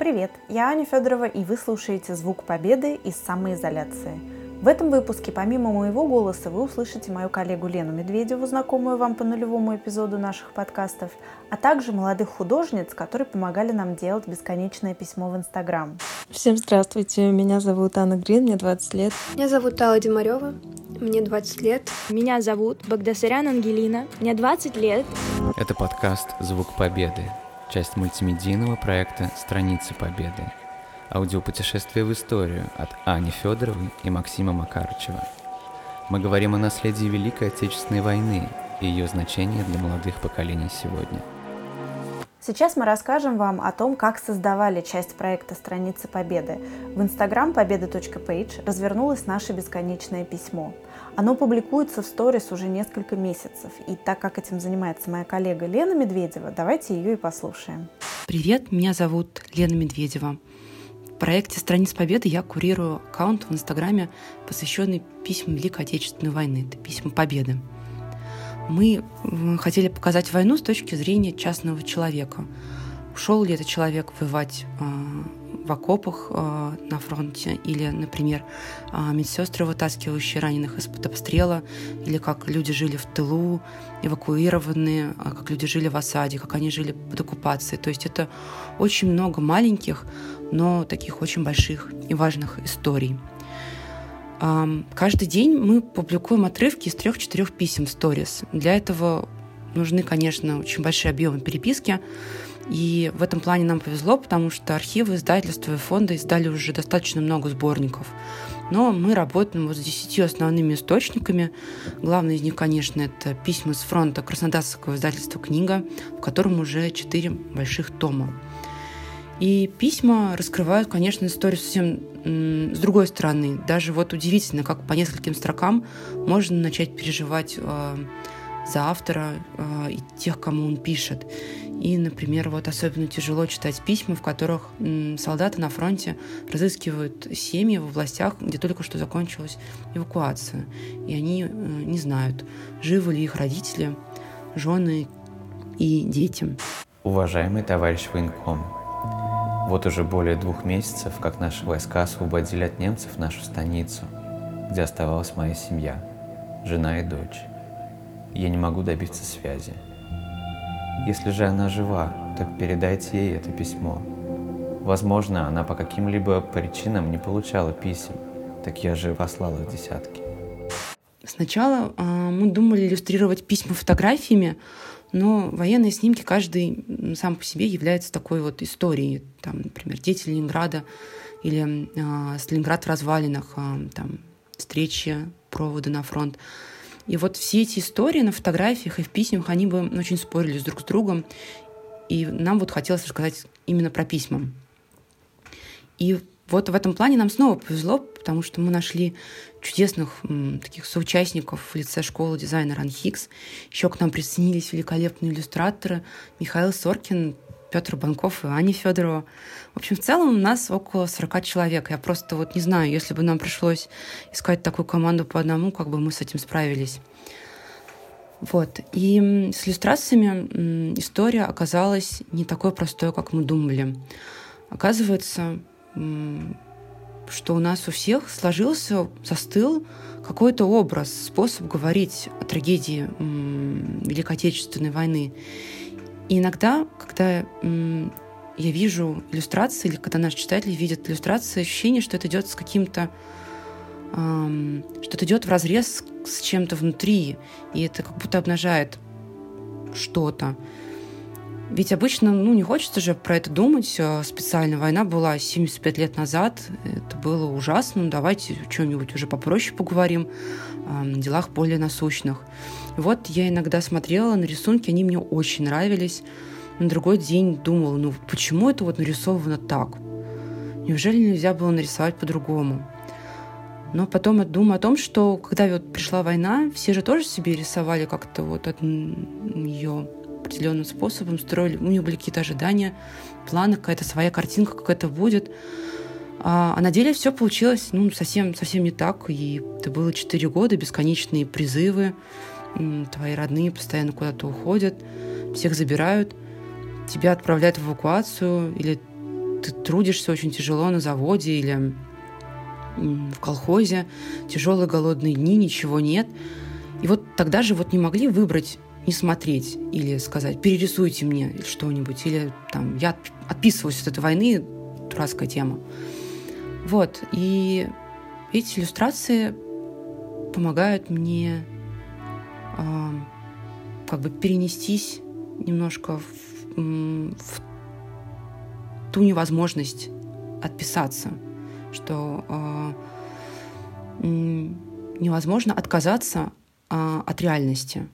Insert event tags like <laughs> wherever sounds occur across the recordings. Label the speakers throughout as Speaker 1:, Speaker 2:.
Speaker 1: Привет, я Аня Федорова, и вы слушаете «Звук Победы» из самоизоляции. В этом выпуске помимо моего голоса вы услышите мою коллегу Лену Медведеву, знакомую вам по нулевому эпизоду наших подкастов, а также молодых художниц, которые помогали нам делать бесконечное письмо в Инстаграм.
Speaker 2: Всем здравствуйте, меня зовут Анна Грин, мне 20 лет.
Speaker 3: Меня зовут Алла Демарева, мне 20 лет.
Speaker 4: Меня зовут Багдасарян Ангелина, мне 20 лет.
Speaker 5: Это подкаст «Звук Победы», часть мультимедийного проекта «Страницы Победы». Аудиопутешествие в историю от Ани Федоровой и Максима Макарычева. Мы говорим о наследии Великой Отечественной войны и ее значении для молодых поколений сегодня.
Speaker 1: Сейчас мы расскажем вам о том, как создавали часть проекта «Страницы Победы». В инстаграм победа.пейдж развернулось наше бесконечное письмо. Оно публикуется в сторис уже несколько месяцев, и так как этим занимается моя коллега Лена Медведева, давайте ее и послушаем.
Speaker 6: Привет, меня зовут Лена Медведева. В проекте «Страниц Победы» я курирую аккаунт в Инстаграме, посвященный письмам Великой Отечественной войны. Это письма Победы мы хотели показать войну с точки зрения частного человека. Ушел ли этот человек воевать э, в окопах э, на фронте, или, например, э, медсестры, вытаскивающие раненых из-под обстрела, или как люди жили в тылу, эвакуированные, как люди жили в осаде, как они жили под оккупацией. То есть это очень много маленьких, но таких очень больших и важных историй. Каждый день мы публикуем отрывки из трех-четырех писем в сторис. Для этого нужны, конечно, очень большие объемы переписки. И в этом плане нам повезло, потому что архивы, издательства и фонды издали уже достаточно много сборников. Но мы работаем вот с десятью основными источниками. Главный из них, конечно, это письма с фронта Краснодарского издательства «Книга», в котором уже четыре больших тома. И письма раскрывают, конечно, историю совсем с другой стороны. Даже вот удивительно, как по нескольким строкам можно начать переживать э, за автора э, и тех, кому он пишет. И, например, вот особенно тяжело читать письма, в которых солдаты на фронте разыскивают семьи в областях, где только что закончилась эвакуация. И они э, не знают, живы ли их родители, жены и дети.
Speaker 5: Уважаемый товарищ военком, вот уже более двух месяцев, как наши войска освободили от немцев нашу станицу, где оставалась моя семья, жена и дочь. Я не могу добиться связи. Если же она жива, так передайте ей это письмо. Возможно, она по каким-либо причинам не получала писем, так я же послал их десятки.
Speaker 6: Сначала э, мы думали иллюстрировать письма фотографиями, но военные снимки каждый сам по себе является такой вот историей. Там, например, дети Ленинграда или э, Сталинград в развалинах, э, там, встречи, проводы на фронт. И вот все эти истории на фотографиях и в письмах, они бы очень спорили друг с другом. И нам вот хотелось рассказать именно про письма. И вот в этом плане нам снова повезло, потому что мы нашли чудесных м, таких соучастников в лице школы дизайна Ранхикс. Еще к нам присоединились великолепные иллюстраторы Михаил Соркин, Петр Банков и Аня Федорова. В общем, в целом у нас около 40 человек. Я просто вот не знаю, если бы нам пришлось искать такую команду по одному, как бы мы с этим справились. Вот. И с иллюстрациями история оказалась не такой простой, как мы думали. Оказывается, что у нас у всех сложился, застыл какой-то образ, способ говорить о трагедии Великой Отечественной войны. И иногда, когда я вижу иллюстрации, или когда наши читатели видят иллюстрации, ощущение, что это идет с каким-то что это идет в разрез с чем-то внутри, и это как будто обнажает что-то. Ведь обычно, ну, не хочется же про это думать э, специально. Война была 75 лет назад, это было ужасно. Ну, давайте о чем-нибудь уже попроще поговорим, о делах более насущных. Вот я иногда смотрела на рисунки, они мне очень нравились. На другой день думала, ну, почему это вот нарисовано так? Неужели нельзя было нарисовать по-другому? Но потом я думаю о том, что когда вот пришла война, все же тоже себе рисовали как-то вот от нее определенным способом, строили, у них были какие-то ожидания, планы, какая-то своя картинка, как это будет. А, а на деле все получилось ну, совсем, совсем не так. И это было четыре года, бесконечные призывы. Твои родные постоянно куда-то уходят, всех забирают, тебя отправляют в эвакуацию или ты трудишься очень тяжело на заводе или в колхозе, тяжелые голодные дни, ничего нет. И вот тогда же вот не могли выбрать не смотреть или сказать, перерисуйте мне что-нибудь, или там, я отписываюсь от этой войны, дурацкая тема. Вот, и эти иллюстрации помогают мне как бы перенестись немножко в, в ту невозможность отписаться, что э, невозможно отказаться э, от реальности.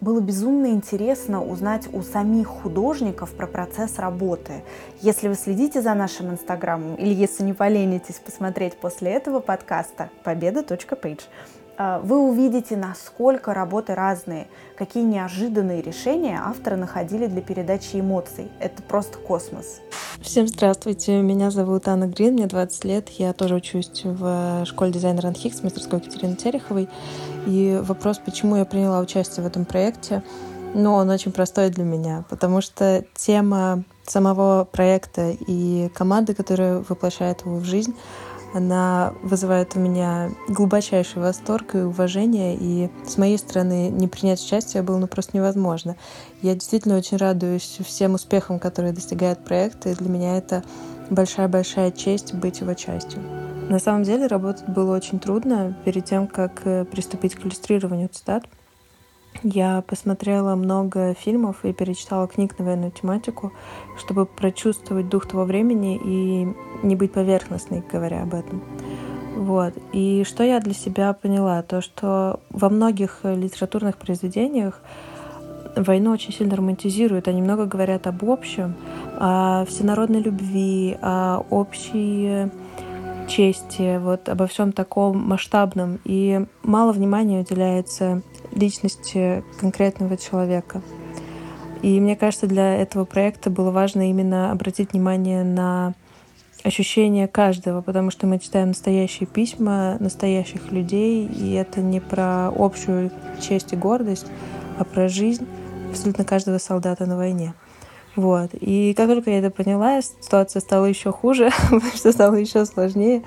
Speaker 1: Было безумно интересно узнать у самих художников про процесс работы. Если вы следите за нашим инстаграмом или если не поленитесь посмотреть после этого подкаста победа.page, а, вы увидите, насколько работы разные, какие неожиданные решения авторы находили для передачи эмоций. Это просто космос.
Speaker 2: Всем здравствуйте, меня зовут Анна Грин, мне 20 лет, я тоже учусь в школе дизайна Ранхикс, мастерской Екатерины Тереховой. И вопрос, почему я приняла участие в этом проекте, ну, он очень простой для меня, потому что тема самого проекта и команды, которая воплощает его в жизнь, она вызывает у меня глубочайший восторг и уважение, и с моей стороны не принять участие было ну, просто невозможно. Я действительно очень радуюсь всем успехам, которые достигает проект, и для меня это большая-большая честь быть его частью. На самом деле работать было очень трудно перед тем, как э, приступить к иллюстрированию цитат. Я посмотрела много фильмов и перечитала книг на военную тематику, чтобы прочувствовать дух того времени и не быть поверхностной, говоря об этом. Вот. И что я для себя поняла? То, что во многих литературных произведениях войну очень сильно романтизируют. Они много говорят об общем, о всенародной любви, о общей чести, вот обо всем таком масштабном. И мало внимания уделяется личности конкретного человека. И мне кажется, для этого проекта было важно именно обратить внимание на ощущения каждого, потому что мы читаем настоящие письма настоящих людей, и это не про общую честь и гордость, а про жизнь абсолютно каждого солдата на войне. Вот. И как только я это поняла, ситуация стала еще хуже, <laughs> что стало еще сложнее.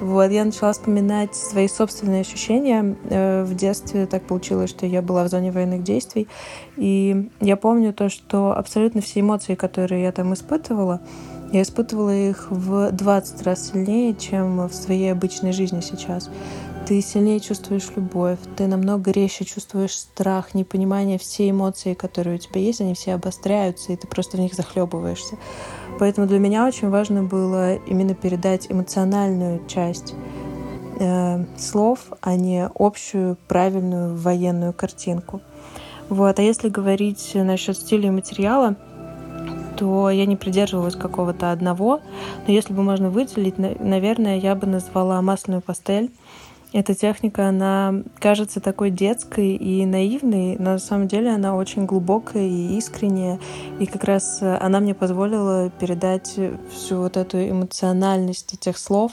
Speaker 2: Вот. Я начала вспоминать свои собственные ощущения. Э, в детстве так получилось, что я была в зоне военных действий. И я помню то, что абсолютно все эмоции, которые я там испытывала, я испытывала их в 20 раз сильнее, чем в своей обычной жизни сейчас ты сильнее чувствуешь любовь, ты намного резче чувствуешь страх, непонимание, все эмоции, которые у тебя есть, они все обостряются, и ты просто в них захлебываешься. Поэтому для меня очень важно было именно передать эмоциональную часть э, слов, а не общую правильную военную картинку. Вот. А если говорить насчет стиля и материала, то я не придерживалась какого-то одного, но если бы можно выделить, наверное, я бы назвала масляную пастель эта техника, она кажется такой детской и наивной, но на самом деле она очень глубокая и искренняя. И как раз э, она мне позволила передать всю вот эту эмоциональность этих слов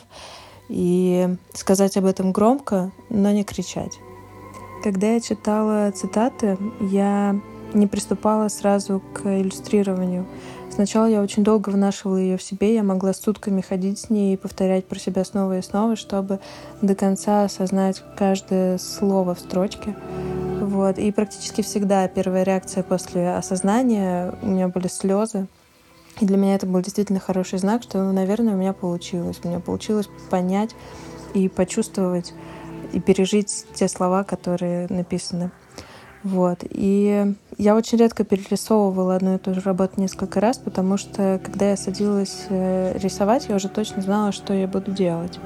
Speaker 2: и сказать об этом громко, но не кричать. Когда я читала цитаты, я не приступала сразу к иллюстрированию. Сначала я очень долго вынашивала ее в себе, я могла сутками ходить с ней и повторять про себя снова и снова, чтобы до конца осознать каждое слово в строчке. Вот. И практически всегда первая реакция после осознания у меня были слезы. И для меня это был действительно хороший знак, что, ну, наверное, у меня получилось. У меня получилось понять и почувствовать и пережить те слова, которые написаны. Вот. И я очень редко перерисовывала одну и ту же работу несколько раз, потому что когда я садилась э, рисовать, я уже точно знала, что я буду делать.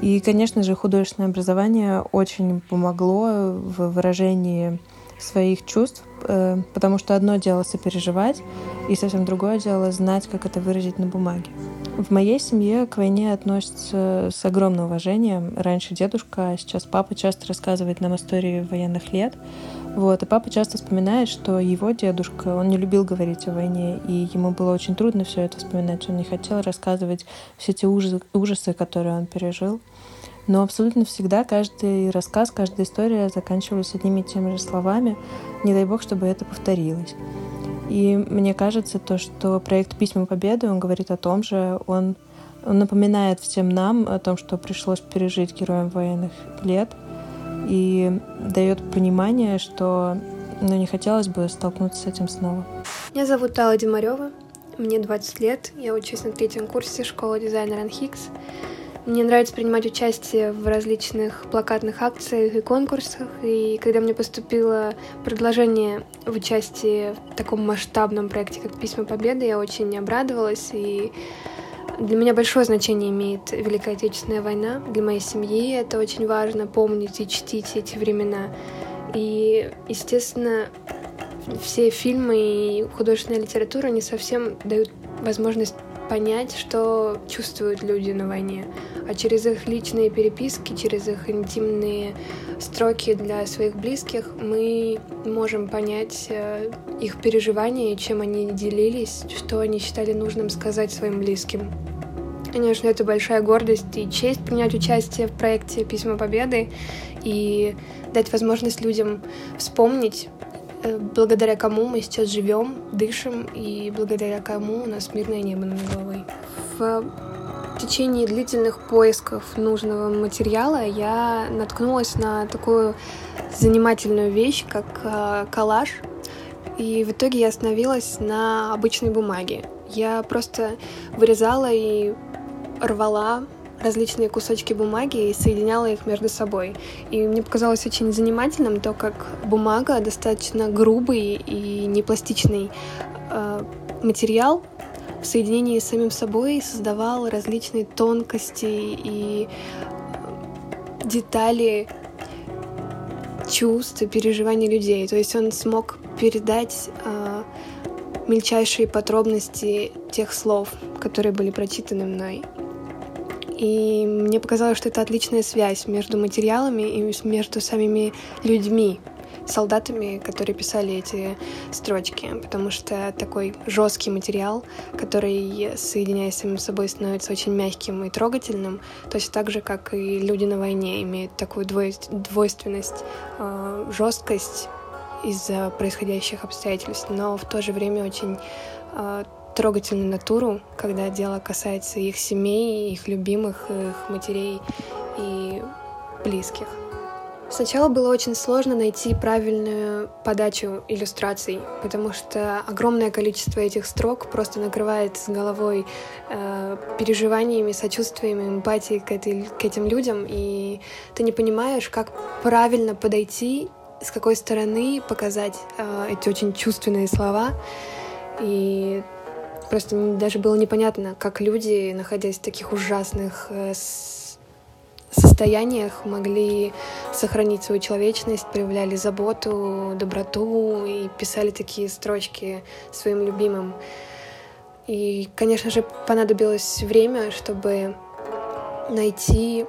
Speaker 2: И, конечно же, художественное образование очень помогло в выражении своих чувств, э, потому что одно дело сопереживать, и совсем другое дело знать, как это выразить на бумаге. В моей семье к войне относятся с огромным уважением. Раньше дедушка, а сейчас папа часто рассказывает нам истории военных лет. Вот, и папа часто вспоминает, что его дедушка, он не любил говорить о войне, и ему было очень трудно все это вспоминать, он не хотел рассказывать все те ужасы, ужасы, которые он пережил. Но абсолютно всегда каждый рассказ, каждая история заканчивалась одними и теми же словами. Не дай бог, чтобы это повторилось. И мне кажется, то, что проект «Письма Победы», он говорит о том же, он, он напоминает всем нам о том, что пришлось пережить героям военных лет, и дает понимание, что ну, не хотелось бы столкнуться с этим снова.
Speaker 3: Меня зовут Алла Демарева, мне 20 лет, я учусь на третьем курсе школы дизайна Ранхикс. Мне нравится принимать участие в различных плакатных акциях и конкурсах, и когда мне поступило предложение в участии в таком масштабном проекте, как «Письма Победы», я очень обрадовалась, и для меня большое значение имеет Великая Отечественная война. Для моей семьи это очень важно помнить и чтить эти времена. И, естественно, все фильмы и художественная литература не совсем дают возможность понять, что чувствуют люди на войне. А через их личные переписки, через их интимные строки для своих близких мы можем понять э, их переживания, чем они делились, что они считали нужным сказать своим близким. Конечно, это большая гордость и честь принять участие в проекте «Письма Победы» и дать возможность людям вспомнить, благодаря кому мы сейчас живем, дышим и благодаря кому у нас мирное небо над головой. В течение длительных поисков нужного материала я наткнулась на такую занимательную вещь, как э, коллаж. И в итоге я остановилась на обычной бумаге. Я просто вырезала и рвала различные кусочки бумаги и соединяла их между собой. И мне показалось очень занимательным то, как бумага достаточно грубый и непластичный э, материал в соединении с самим собой создавал различные тонкости и э, детали чувств и переживаний людей. То есть он смог передать э, мельчайшие подробности тех слов, которые были прочитаны мной. И мне показалось, что это отличная связь между материалами и между самими людьми, солдатами, которые писали эти строчки, потому что такой жесткий материал, который, соединяясь с самим собой, становится очень мягким и трогательным, точно так же, как и люди на войне имеют такую двойственность, э, жесткость из-за происходящих обстоятельств, но в то же время очень э, трогательную натуру, когда дело касается их семей, их любимых, их матерей и близких. Сначала было очень сложно найти правильную подачу иллюстраций, потому что огромное количество этих строк просто накрывает с головой э, переживаниями, сочувствиями, эмпатией к, этой, к этим людям, и ты не понимаешь, как правильно подойти, с какой стороны показать э, эти очень чувственные слова. И Просто даже было непонятно, как люди, находясь в таких ужасных э, состояниях, могли сохранить свою человечность, проявляли заботу, доброту и писали такие строчки своим любимым. И, конечно же, понадобилось время, чтобы найти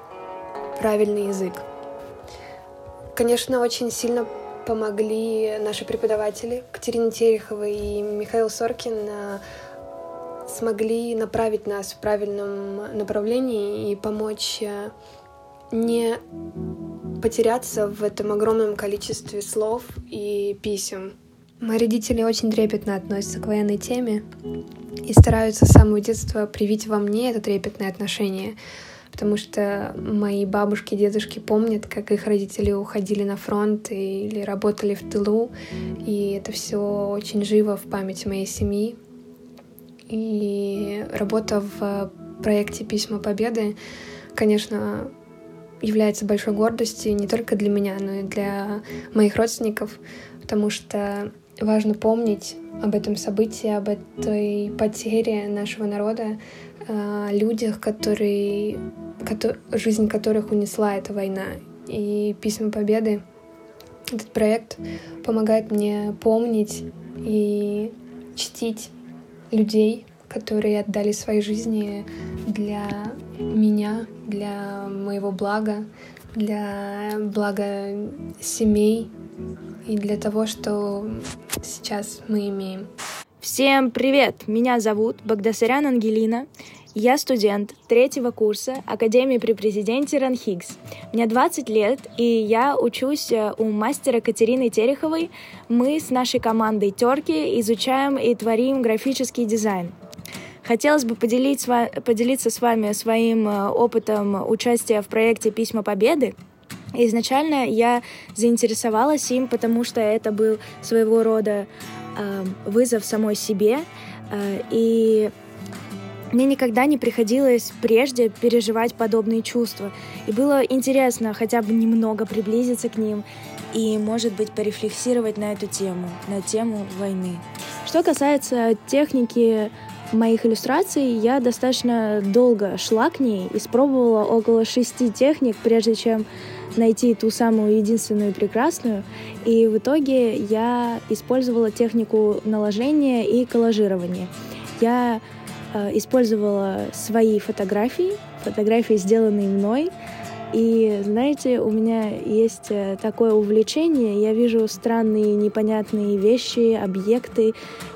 Speaker 3: правильный язык. Конечно, очень сильно помогли наши преподаватели Катерина Терехова и Михаил Соркин смогли направить нас в правильном направлении и помочь э, не потеряться в этом огромном количестве слов и писем. Мои родители очень трепетно относятся к военной теме и стараются с самого детства привить во мне это трепетное отношение, потому что мои бабушки и дедушки помнят, как их родители уходили на фронт или работали в тылу, и это все очень живо в памяти моей семьи. И работа в проекте «Письма Победы», конечно, является большой гордостью не только для меня, но и для моих родственников, потому что важно помнить об этом событии, об этой потере нашего народа, о людях, которые, жизнь которых унесла эта война. И «Письма Победы», этот проект помогает мне помнить и чтить людей, которые отдали свои жизни для меня, для моего блага, для блага семей и для того, что сейчас мы имеем.
Speaker 4: Всем привет! Меня зовут Багдасарян Ангелина. Я студент третьего курса Академии при президенте Ранхикс. Мне 20 лет, и я учусь э, у мастера Катерины Тереховой. Мы с нашей командой Терки изучаем и творим графический дизайн. Хотелось бы поделить, поделиться с вами своим э, опытом участия в проекте «Письма Победы». Изначально я заинтересовалась им, потому что это был своего рода э, вызов самой себе, и мне никогда не приходилось прежде переживать подобные чувства. И было интересно хотя бы немного приблизиться к ним и, может быть, порефлексировать на эту тему, на тему войны. Что касается техники моих иллюстраций, я достаточно долго шла к ней, и испробовала около шести техник, прежде чем найти ту самую единственную прекрасную. И в итоге я использовала технику наложения и коллажирования. Я использовала свои фотографии, фотографии, сделанные мной, и знаете, у меня есть э, такое увлечение, я вижу странные непонятные вещи, объекты,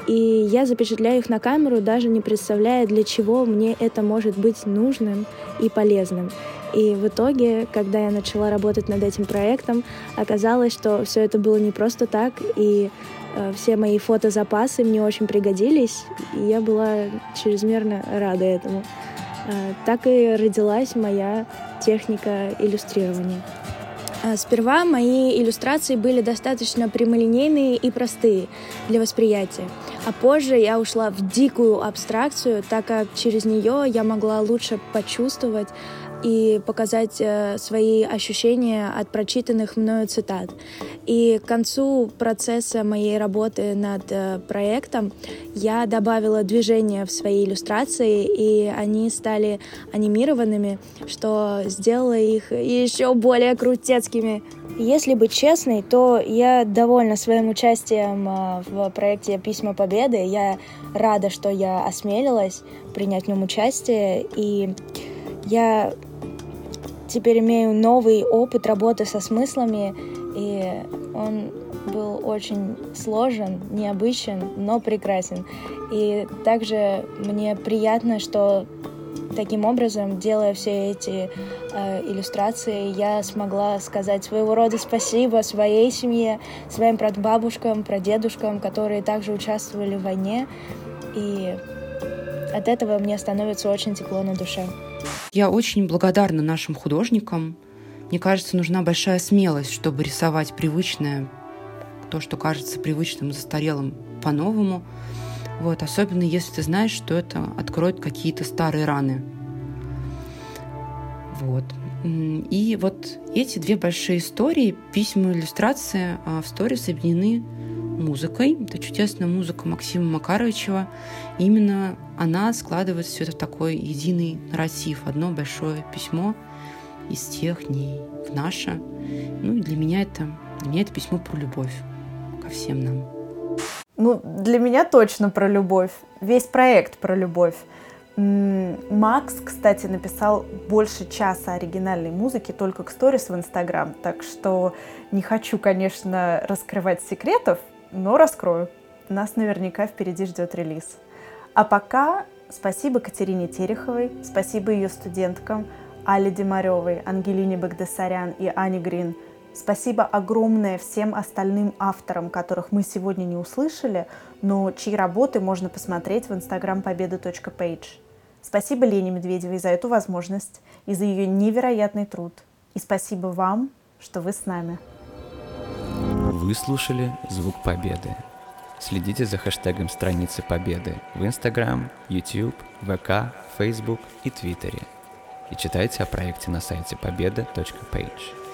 Speaker 4: и я запечатляю их на камеру, даже не представляя, для чего мне это может быть нужным и полезным. И в итоге, когда я начала работать над этим проектом, оказалось, что все это было не просто так, и э, все мои фотозапасы мне очень пригодились, и я была чрезмерно рада этому. Э, так и родилась моя техника иллюстрирования. Э, сперва мои иллюстрации были достаточно прямолинейные и простые для восприятия, а позже я ушла в дикую абстракцию, так как через нее я могла лучше почувствовать и показать э, свои ощущения от прочитанных мною цитат. И к концу процесса моей работы над э, проектом я добавила движения в свои иллюстрации, и они стали анимированными, что сделало их еще более крутецкими. Если быть честной, то я довольна своим участием э, в проекте «Письма Победы». Я рада, что я осмелилась принять в нем участие, и я теперь имею новый опыт работы со смыслами, и он был очень сложен, необычен, но прекрасен. И также мне приятно, что таким образом, делая все эти э, иллюстрации, я смогла сказать своего рода спасибо своей семье, своим прадбабушкам, прадедушкам, которые также участвовали в войне. И от этого мне становится очень тепло на душе.
Speaker 6: Я очень благодарна нашим художникам. Мне кажется, нужна большая смелость, чтобы рисовать привычное, то, что кажется привычным, застарелым по-новому. Вот, особенно если ты знаешь, что это откроет какие-то старые раны. Вот. И вот эти две большие истории, письма и иллюстрации а, в истории соединены музыкой. Это чудесная музыка Максима Макаровичева. Именно она складывает все это в такой единый нарратив, одно большое письмо из тех дней в наше. Ну для меня это, для меня это письмо про любовь ко всем нам.
Speaker 1: Ну, для меня точно про любовь. Весь проект про любовь. Макс, кстати, написал больше часа оригинальной музыки только к сторис в Инстаграм, так что не хочу, конечно, раскрывать секретов, но раскрою. Нас наверняка впереди ждет релиз. А пока спасибо Катерине Тереховой, спасибо ее студенткам Али Демаревой, Ангелине Багдасарян и Ане Грин. Спасибо огромное всем остальным авторам, которых мы сегодня не услышали, но чьи работы можно посмотреть в инстаграм победа.page. Спасибо Лене Медведевой за эту возможность и за ее невероятный труд. И спасибо вам, что вы с нами.
Speaker 5: Вы слушали «Звук Победы». Следите за хэштегом страницы Победы в Instagram, YouTube, ВК, Facebook и Твиттере. И читайте о проекте на сайте победа.page.